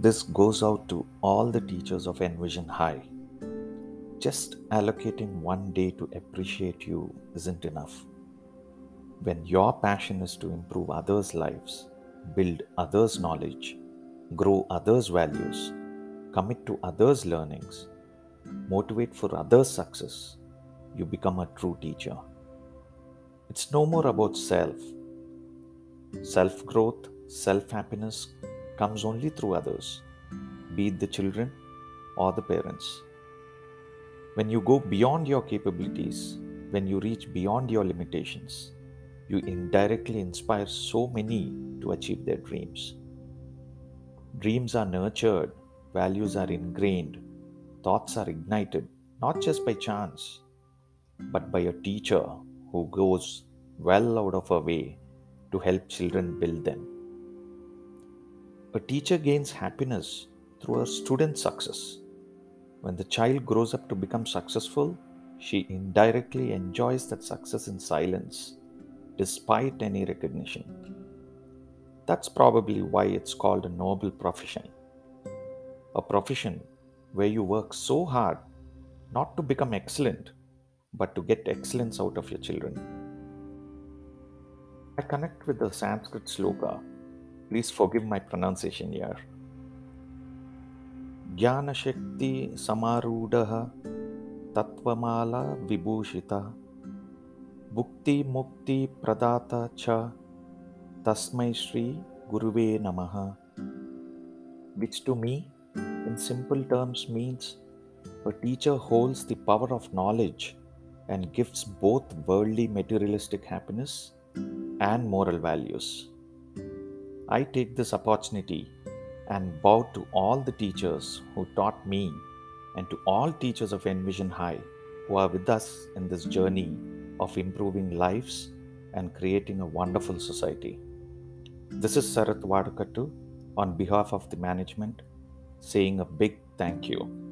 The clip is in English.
This goes out to all the teachers of Envision High. Just allocating one day to appreciate you isn't enough. When your passion is to improve others' lives, build others' knowledge, grow others' values, commit to others' learnings, motivate for others' success, you become a true teacher. It's no more about self. Self growth, self happiness comes only through others, be it the children or the parents. When you go beyond your capabilities, when you reach beyond your limitations, you indirectly inspire so many to achieve their dreams. Dreams are nurtured, values are ingrained, thoughts are ignited, not just by chance, but by a teacher who goes well out of her way to help children build them. A teacher gains happiness through her student's success. When the child grows up to become successful, she indirectly enjoys that success in silence, despite any recognition. That's probably why it's called a noble profession. A profession where you work so hard not to become excellent, but to get excellence out of your children. I connect with the Sanskrit sloka. Please forgive my pronunciation here. ज्ञानशक्ति समारूढः तत्त्वमाला विभूषितः भुक्तिमुक्तिप्रदाता च तस्मै श्री गुरुवे नमः which to me in simple terms means a teacher holds the power of knowledge and gives both worldly materialistic happiness and moral values. I take this opportunity and bow to all the teachers who taught me and to all teachers of Envision High who are with us in this journey of improving lives and creating a wonderful society. This is Sarath Vadakattu on behalf of the management saying a big thank you.